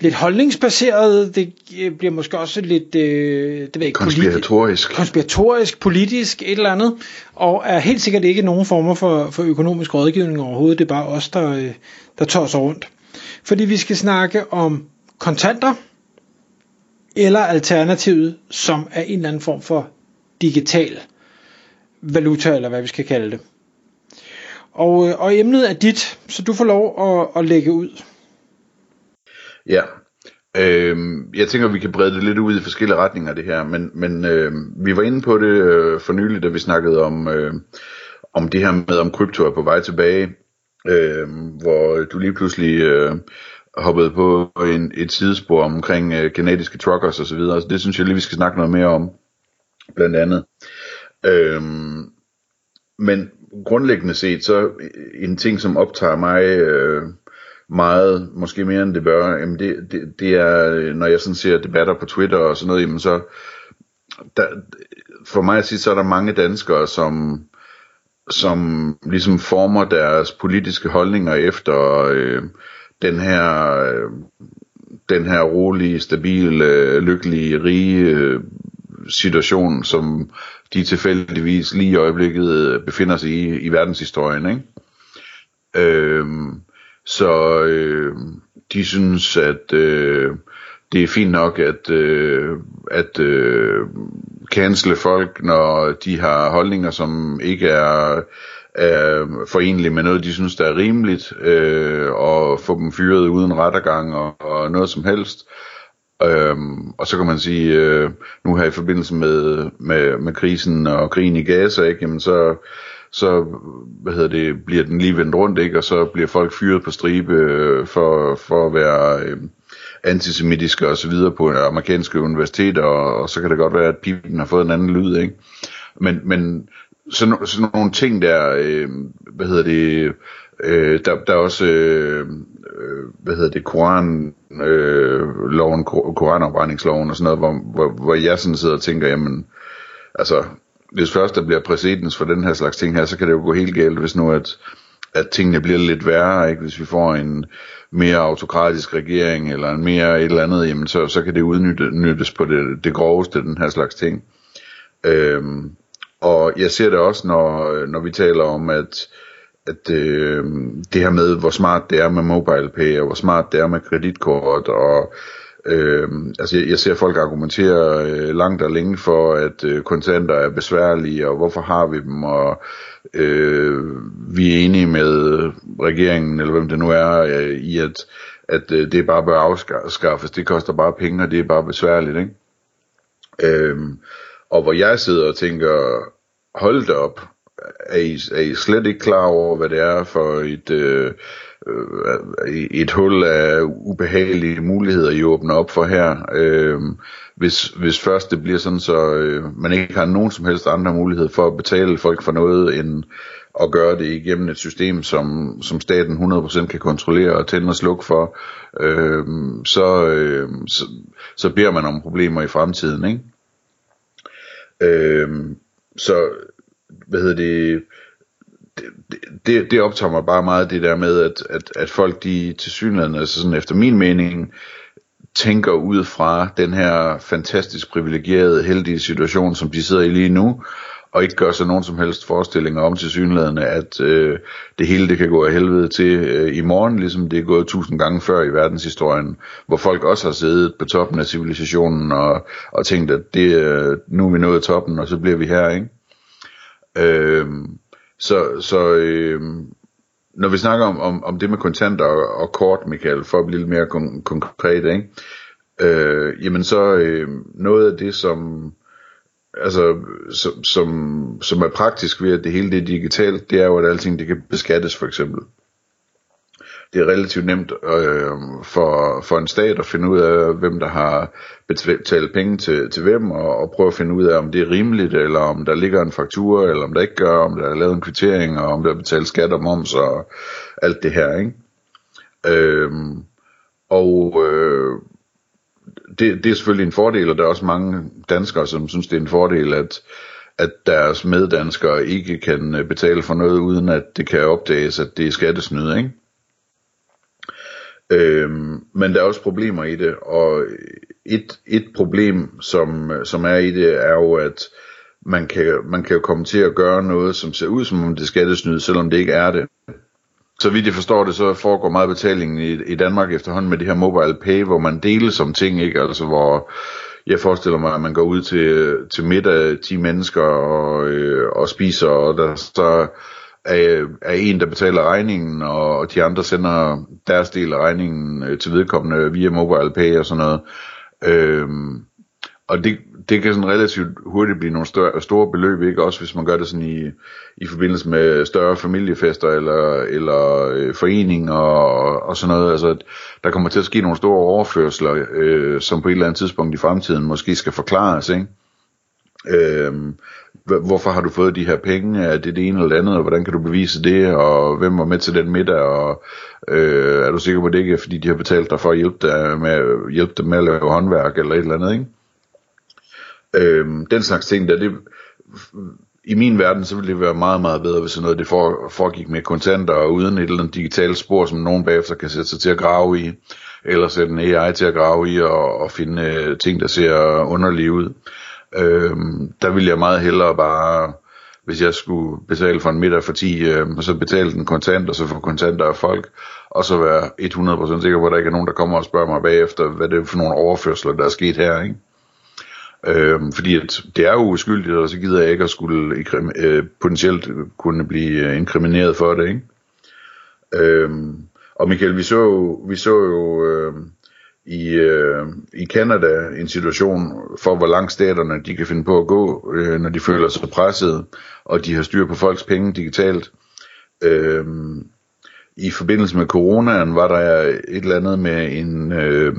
lidt holdningsbaseret, det øh, bliver måske også lidt, øh, det ved ikke, konspiratorisk. Politi- konspiratorisk, politisk, et eller andet, og er helt sikkert ikke nogen former for, for økonomisk rådgivning overhovedet, det er bare os, der, øh, der tager os rundt. Fordi vi skal snakke om kontanter, eller alternativet, som er en eller anden form for digital valuta, eller hvad vi skal kalde det. Og, øh, og emnet er dit, så du får lov at, at lægge ud. Ja, øh, jeg tænker, vi kan brede det lidt ud i forskellige retninger det her, men, men øh, vi var inde på det øh, for nylig, da vi snakkede om, øh, om det her med, om krypto er på vej tilbage, øh, hvor du lige pludselig øh, hoppede på en, et sidespor omkring øh, kanadiske truckers osv., så, så altså, det synes jeg lige, vi skal snakke noget mere om, blandt andet. Øhm, men grundlæggende set, så en ting, som optager mig øh, meget, måske mere end det bør, jamen det, det, det er, når jeg sådan ser debatter på Twitter og sådan noget, jamen så, der, for mig at sige, så er der mange danskere, som, som ligesom former deres politiske holdninger efter øh, den her, øh, den her rolige, stabile, lykkelige, rige øh, situation, som de tilfældigvis lige i øjeblikket befinder sig i, i verdenshistorien, ikke? Øhm, så øh, de synes, at øh, det er fint nok at, øh, at øh, cancele folk, når de har holdninger, som ikke er, er forenlige med noget, de synes, der er rimeligt, øh, og få dem fyret uden rettergang og, og noget som helst. Øhm, og så kan man sige, øh, nu her i forbindelse med, med, med krisen og krigen i Gaza, ikke, jamen så, så hvad hedder det, bliver den lige vendt rundt, ikke, og så bliver folk fyret på stribe øh, for, for at være øh, antisemitiske og så videre på øh, amerikanske universiteter, og, og så kan det godt være, at pipen har fået en anden lyd, ikke. Men, men sådan, sådan nogle ting der, øh, hvad hedder det, øh, der, der er også, øh, øh hvad hedder det, Koran, øh, loven, koranafbrændingsloven og sådan noget, hvor, hvor, hvor jeg sådan sidder og tænker, jamen, altså, hvis først der bliver præcedens for den her slags ting her, så kan det jo gå helt galt, hvis nu at, at tingene bliver lidt værre, ikke? hvis vi får en mere autokratisk regering, eller en mere et eller andet, jamen så, så kan det udnyttes på det, det groveste, den her slags ting. Øhm, og jeg ser det også, når, når vi taler om, at, at øh, det her med, hvor smart det er med mobile pay, og hvor smart det er med kreditkort, og øh, altså jeg, jeg ser folk argumentere øh, langt og længe for, at øh, kontanter er besværlige, og hvorfor har vi dem, og øh, vi er enige med regeringen, eller hvem det nu er, øh, i at, at øh, det bare bør afskaffes, det koster bare penge, og det er bare besværligt, ikke? Øh, og hvor jeg sidder og tænker, hold da op, er I, er I slet ikke klar over, hvad det er for et, øh, Øh, et hul af ubehagelige muligheder, I åbner op for her? Øh, hvis, hvis først det bliver sådan, så øh, man ikke har nogen som helst andre mulighed for at betale folk for noget, end at gøre det igennem et system, som, som staten 100% kan kontrollere og tænde og slukke for, øh, så, øh, så, så beder man om problemer i fremtiden, ikke? Øh, så hvad hedder det, det, det, det optager mig bare meget det der med, at, at, at folk de til synligheden, altså sådan efter min mening, tænker ud fra den her fantastisk privilegerede, heldige situation, som de sidder i lige nu, og ikke gør sig nogen som helst forestillinger om til synlædende, at øh, det hele det kan gå af helvede til øh, i morgen, ligesom det er gået tusind gange før i verdenshistorien, hvor folk også har siddet på toppen af civilisationen og, og tænkt, at det, øh, nu er vi nået toppen, og så bliver vi her, ikke? Øh, så så øh, når vi snakker om, om, om det med kontanter og, og kort, Michael, for at blive lidt mere kon- konkret, ikke? Øh, jamen så øh, noget af det, som altså, som, som, som er praktisk ved, at det hele det er digitalt, det er jo, at alting det kan beskattes for eksempel det er relativt nemt øh, for, for en stat at finde ud af, hvem der har betalt penge til, til hvem, og, og prøve at finde ud af, om det er rimeligt, eller om der ligger en faktur, eller om der ikke gør, om der er lavet en kvittering, og om der er betalt skat og moms, og alt det her, ikke? Øh, og øh, det, det er selvfølgelig en fordel, og der er også mange danskere, som synes, det er en fordel, at, at deres meddanskere ikke kan øh, betale for noget, uden at det kan opdages, at det er skattesnyd, ikke? Øhm, men der er også problemer i det, og et, et problem, som, som er i det, er jo, at man kan, man kan jo komme til at gøre noget, som ser ud som om det er skattesnyd, selvom det ikke er det. Så vidt jeg forstår det, så foregår meget betalingen i, i Danmark efterhånden med det her mobile pay, hvor man deler som ting, ikke? Altså hvor jeg forestiller mig, at man går ud til, til middag 10 mennesker og, øh, og spiser, og der så er, er en, der betaler regningen, og de andre sender deres del af regningen øh, til vedkommende via mobile pay og sådan noget. Øhm, og det, det kan sådan relativt hurtigt blive nogle større, store beløb, ikke? Også hvis man gør det sådan i, i forbindelse med større familiefester eller, eller øh, foreninger og, og sådan noget. Altså, der kommer til at ske nogle store overførsler, øh, som på et eller andet tidspunkt i fremtiden måske skal forklares, ikke? Øh, hvorfor har du fået de her penge, er det det ene eller det andet, og hvordan kan du bevise det, og hvem var med til den middag, og øh, er du sikker på, at det ikke er, fordi de har betalt dig for at hjælpe, dig med, hjælpe dem med at lave håndværk, eller et eller andet, ikke? Øh, den slags ting, der det, i min verden, så ville det være meget, meget bedre, hvis sådan noget det for, foregik med kontanter og uden et eller andet digitalt spor, som nogen bagefter kan sætte sig til at grave i, eller sætte en AI til at grave i og, og finde øh, ting, der ser underlige ud. Øhm, der ville jeg meget hellere bare, hvis jeg skulle betale for en middag for 10, øh, så betale den kontant, og så få kontanter af folk, og så være 100% sikker på, at der ikke er nogen, der kommer og spørger mig bagefter, hvad det er for nogle overførsler, der er sket her, ikke? Øhm, fordi at det er jo uskyldigt, og så gider jeg ikke at skulle øh, potentielt kunne blive øh, inkrimineret for det, ikke? Øhm, og Michael, vi så jo, vi så jo øh, i, øh, i Canada en situation for, hvor langt staterne de kan finde på at gå, øh, når de føler sig presset, og de har styr på folks penge digitalt. Øh, i forbindelse med coronaen var der et eller andet med en, øh,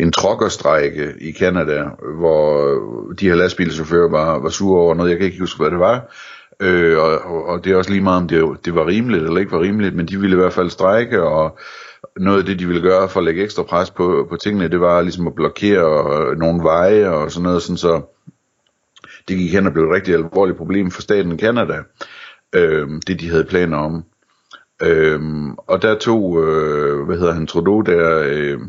en trokkerstrække i Canada, hvor de her lastbilchauffører var, var sure over noget, jeg kan ikke huske, hvad det var. Øh, og, og det er også lige meget, om det, det var rimeligt eller ikke var rimeligt, men de ville i hvert fald strække, og noget af det, de ville gøre for at lægge ekstra pres på, på tingene, det var ligesom at blokere øh, nogle veje og sådan noget, sådan så det gik hen og blev et rigtig alvorligt problem for staten Canada, øh, det de havde planer om. Øhm, og der tog, øh, hvad hedder han, Trudeau der, øh,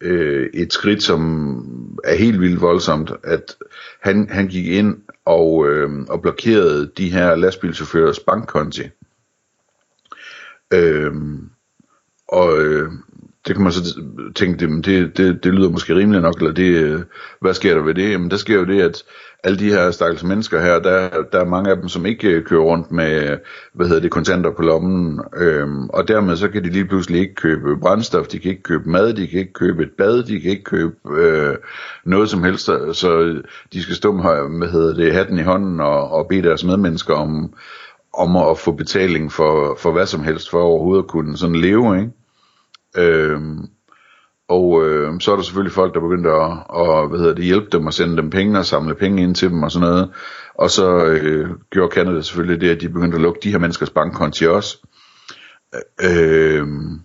øh, et skridt, som er helt vildt voldsomt, at han, han gik ind og, øh, og blokerede de her lastbilchaufførers bankkonti. Øhm, og øh, det kan man så tænke, det, det, det, det lyder måske rimeligt nok, eller det, øh, hvad sker der ved det? Jamen der sker jo det, at alle de her stakkels mennesker her, der, der er mange af dem, som ikke øh, kører rundt med, hvad hedder det, kontanter på lommen, øhm, og dermed så kan de lige pludselig ikke købe brændstof, de kan ikke købe mad, de kan ikke købe et bad, de kan ikke købe øh, noget som helst, så de skal stå med, hvad hedder det, hatten i hånden og, og bede deres medmennesker om, om at få betaling for, for hvad som helst, for overhovedet at kunne sådan leve, ikke? Øhm, og øh, så er der selvfølgelig folk, der begyndte at, og, hvad hedder det, hjælpe dem og sende dem penge og samle penge ind til dem og sådan noget. Og så øh, gjorde Canada selvfølgelig det, at de begyndte at lukke de her menneskers bankkonti også. Øh, øhm,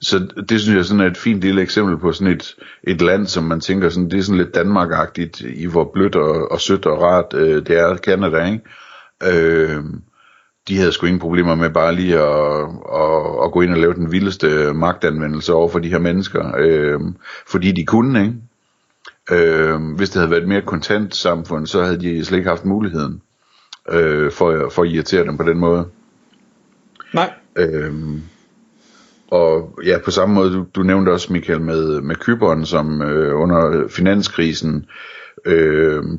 så det synes jeg er sådan et fint lille eksempel på sådan et, et land, som man tænker sådan, det er sådan lidt Danmark-agtigt i hvor blødt og, og sødt og rart øh, det er Canada, ikke? Øh, de havde sgu ingen problemer med bare lige at, at, at gå ind og lave den vildeste magtanvendelse over for de her mennesker, øh, fordi de kunne, ikke? Øh, hvis det havde været et mere kontant samfund, så havde de slet ikke haft muligheden øh, for, for at irritere dem på den måde. Nej. Øh, og ja, på samme måde, du, du nævnte også, Michael, med, med Kyberen, som øh, under finanskrisen øh,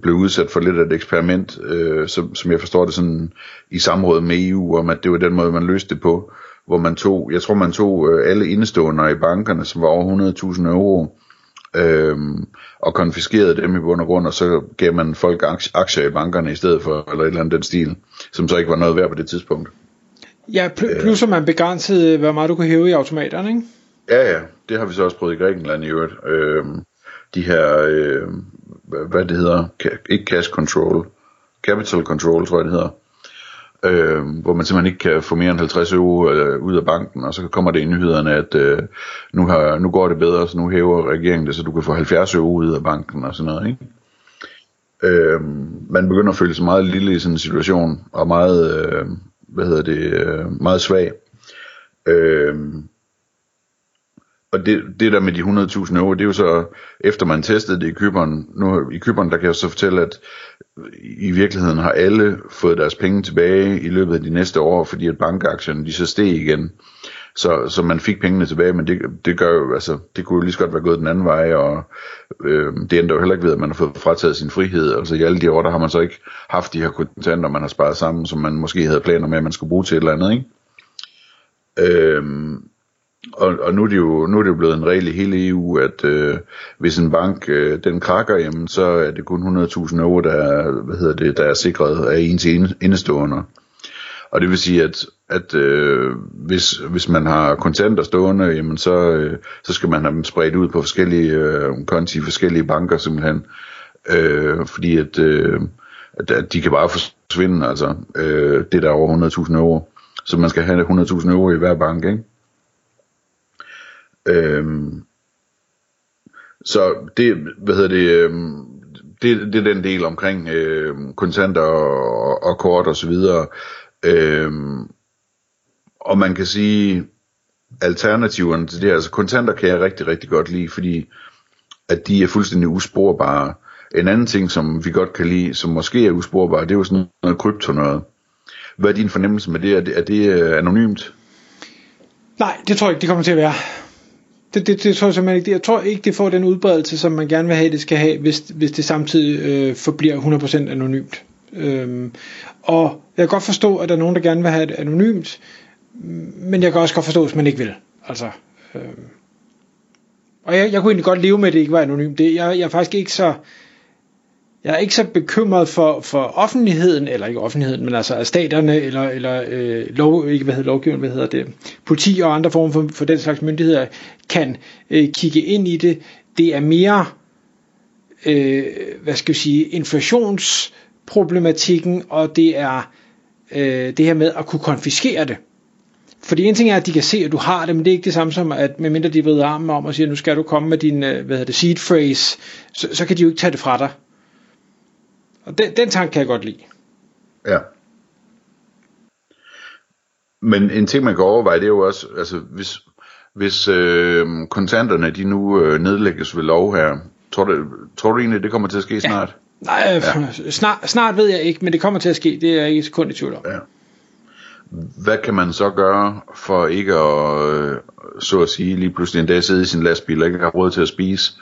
blev udsat for lidt af et eksperiment, øh, som, som jeg forstår det sådan i samråd med EU, om at det var den måde, man løste det på, hvor man tog, jeg tror man tog øh, alle indestående i bankerne, som var over 100.000 euro, øh, og konfiskerede dem i bund og grund, og så gav man folk aktier i bankerne i stedet for, eller et eller andet den stil, som så ikke var noget værd på det tidspunkt. Ja, pl- plus at man begrænsede, hvor meget du kunne hæve i automaterne, ikke? Ja, ja, det har vi så også prøvet i Grækenland i øvrigt. Øh, de her, øh, hvad det hedder, ikke cash control, capital control, tror jeg det hedder. Øh, hvor man simpelthen ikke kan få mere end 50 euro øh, ud af banken, og så kommer det i nyhederne, at øh, nu, har, nu går det bedre, så nu hæver regeringen det, så du kan få 70 euro ud af banken og sådan noget, ikke? Øh, man begynder at føle sig meget lille i sådan en situation, og meget, øh, hvad hedder det, øh, meget svag. Øh, og det, det der med de 100.000 euro, det er jo så, efter man testede det i Kyberen, nu i Kyberen, der kan jeg så fortælle, at i virkeligheden har alle fået deres penge tilbage i løbet af de næste år, fordi at bankaktierne, de så steg igen. Så, så man fik pengene tilbage, men det, det gør jo, altså, det kunne jo lige så godt være gået den anden vej, og øh, det ændrer jo heller ikke ved, at man har fået frataget sin frihed. Altså i alle de år, der har man så ikke haft de her kontanter, man har sparet sammen, som man måske havde planer med, at man skulle bruge til et eller andet, ikke? Øh, og, og nu, er det jo, nu er det jo blevet en regel i hele EU, at øh, hvis en bank øh, den krakker, jamen, så er det kun 100.000 euro, der er, hvad hedder det, der er sikret af ens indestående. Og det vil sige, at, at øh, hvis, hvis man har kontanter stående, jamen så, øh, så skal man have dem spredt ud på forskellige øh, konti, forskellige banker simpelthen. Øh, fordi at, øh, at, at de kan bare forsvinde, altså øh, det der er over 100.000 euro. Så man skal have 100.000 euro i hver bank, ikke? Øhm, så det, hvad hedder det, øhm, det, det er den del omkring øhm, kontanter og, og kort og så videre. Øhm, og man kan sige, alternativerne til det her, altså kontanter kan jeg rigtig, rigtig godt lide, fordi at de er fuldstændig usporbare. En anden ting, som vi godt kan lide, som måske er usporbare, det er jo sådan noget krypto noget. Hvad er din fornemmelse med det? Er det, er det øh, anonymt? Nej, det tror jeg ikke, det kommer til at være. Det, det, det tror jeg simpelthen ikke. Jeg tror ikke, det får den udbredelse, som man gerne vil have, det skal have, hvis, hvis det samtidig øh, forbliver 100% anonymt. Øhm, og jeg kan godt forstå, at der er nogen, der gerne vil have det anonymt, men jeg kan også godt forstå, hvis man ikke vil. Altså, øhm, og jeg, jeg kunne egentlig godt leve med, at det ikke var anonymt. Det, jeg, jeg er faktisk ikke så jeg er ikke så bekymret for, for offentligheden, eller ikke offentligheden, men altså staterne, eller, eller øh, lov, ikke hvad hedder lovgivning, hvad hedder det, politi og andre former for, for den slags myndigheder, kan øh, kigge ind i det. Det er mere, øh, hvad skal jeg sige, inflationsproblematikken, og det er øh, det her med at kunne konfiskere det. Fordi en ting er, at de kan se, at du har det, men det er ikke det samme som, at medmindre de ved armen om og siger, nu skal du komme med din, øh, hvad hedder det, seed phrase, så, så kan de jo ikke tage det fra dig. Og den, den tanke kan jeg godt lide. Ja. Men en ting, man kan overveje, det er jo også, altså hvis, hvis øh, kontanterne de nu øh, nedlægges ved lov her, tror du, tror du egentlig, det kommer til at ske snart? Ja. Nej, ja. snart, snart ved jeg ikke, men det kommer til at ske, det er jeg ikke et sekund i tvivl om. Ja. Hvad kan man så gøre for ikke at, øh, så at sige, lige pludselig en dag sidde i sin lastbil og ikke have råd til at spise,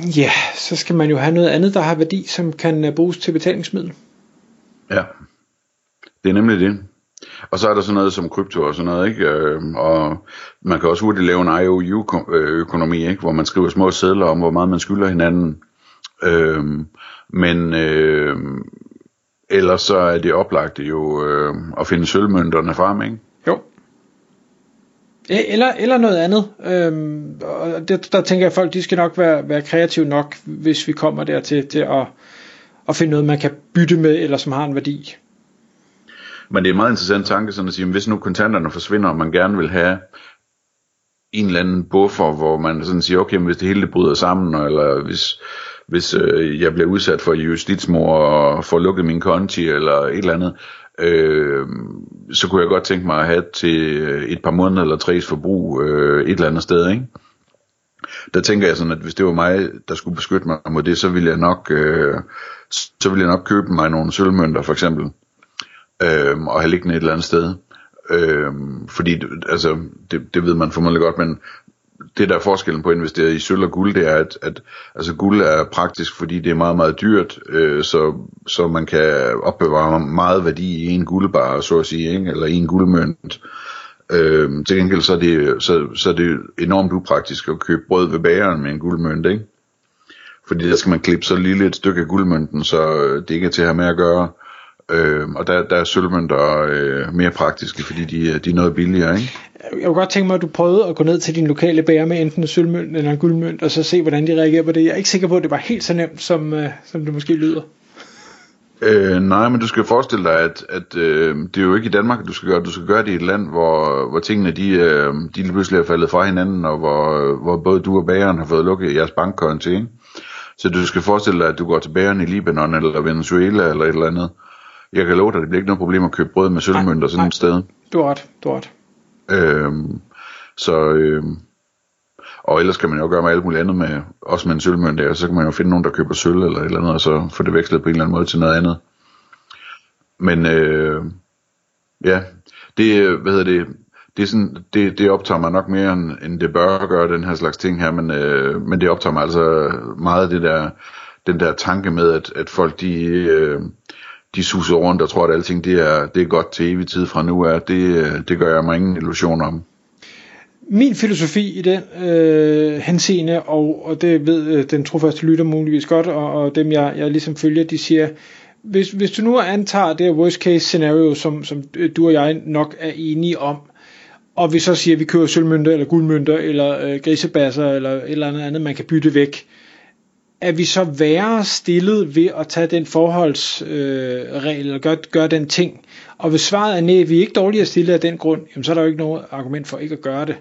Ja, så skal man jo have noget andet, der har værdi, som kan øh, bruges til betalingsmiddel. Ja, det er nemlig det. Og så er der sådan noget som krypto og sådan noget, ikke? Øh, og man kan også hurtigt lave en IOU-økonomi, ikke? Hvor man skriver små sædler om, hvor meget man skylder hinanden. Øh, men øh, ellers så er det oplagt jo øh, at finde sølvmønterne frem, ikke? E- eller, eller noget andet. Øhm, og det, der tænker jeg, at folk de skal nok være, være kreative nok, hvis vi kommer dertil til at, at finde noget, man kan bytte med, eller som har en værdi. Men det er en meget interessant tanke, sådan at sige, hvis nu kontanterne forsvinder, og man gerne vil have en eller anden buffer, hvor man sådan siger, okay, hvis det hele det bryder sammen, eller hvis, hvis øh, jeg bliver udsat for justitsmor og får lukket min konti, eller et eller andet, øh, så kunne jeg godt tænke mig at have til øh, et par måneder eller tres forbrug øh, et eller andet sted, ikke? Der tænker jeg sådan, at hvis det var mig, der skulle beskytte mig mod det, så ville jeg nok, øh, så ville jeg nok købe mig nogle sølvmønter for eksempel, øh, og have liggende et eller andet sted. Øh, fordi altså, det, det ved man formodentlig godt, men det der er forskellen på at investere i sølv og guld, det er, at, at altså guld er praktisk, fordi det er meget, meget dyrt, øh, så, så man kan opbevare meget værdi i en guldbar, så at sige, ikke? eller i en guldmønt. Øh, til gengæld så er, det, så, så er det enormt upraktisk at købe brød ved bageren med en guldmønt, ikke? Fordi der skal man klippe så lille et stykke af guldmønten, så øh, det ikke er til at have med at gøre. Øh, og der, der er sølvmønter øh, mere praktiske, fordi de, de er noget billigere, ikke? Jeg kunne godt tænke mig, at du prøvede at gå ned til din lokale bager med enten en sølvmønt eller en guldmønt, og så se, hvordan de reagerer på det. Jeg er ikke sikker på, at det var helt så nemt, som, øh, som det måske lyder. Øh, nej, men du skal forestille dig, at, at øh, det er jo ikke i Danmark, du skal gøre Du skal gøre det i et land, hvor, hvor tingene de, øh, de lige pludselig er faldet fra hinanden, og hvor, hvor både du og bageren har fået lukket jeres bankkonto, ikke? Så du skal forestille dig, at du går til bageren i Libanon eller Venezuela eller et eller andet. Jeg kan love dig, det bliver ikke noget problem at købe brød med sølvmønter sådan et sted. Du har ret, du har ret. Øhm, så, øh, og ellers kan man jo gøre med alt muligt andet med, også med en sølvmønt der, så kan man jo finde nogen, der køber sølv eller et eller andet, og så få det vekslet på en eller anden måde til noget andet. Men øh, ja, det, hvad hedder det, det, er sådan, det, det optager mig nok mere, end, end det bør gøre, den her slags ting her, men, øh, men det optager mig altså meget det der, den der tanke med, at, at folk de, øh, de suser rundt og tror, at alting det er, det er godt til evig tid fra nu af. Det, øh, det gør jeg mig ingen illusion om. Min filosofi i den øh, henseende, og, og det ved øh, den trofaste lytter muligvis godt, og, og dem jeg, jeg ligesom følger, de siger, hvis, hvis du nu antager det worst case scenario, som, som øh, du og jeg nok er enige om, og vi så siger, at vi køber sølvmønter, eller guldmønter, eller øh, grisebasser, eller et eller andet andet, man kan bytte væk, er vi så værre stillet ved at tage den forholdsregel, øh, eller gøre, gøre den ting? Og hvis svaret er nej, vi er ikke dårligere stillet af den grund, jamen så er der jo ikke noget argument for ikke at gøre det.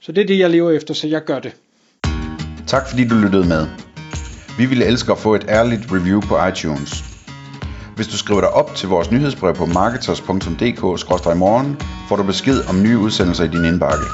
Så det er det, jeg lever efter, så jeg gør det. Tak fordi du lyttede med. Vi ville elske at få et ærligt review på iTunes. Hvis du skriver dig op til vores nyhedsbrev på marketers.dk-morgen, får du besked om nye udsendelser i din indbakke.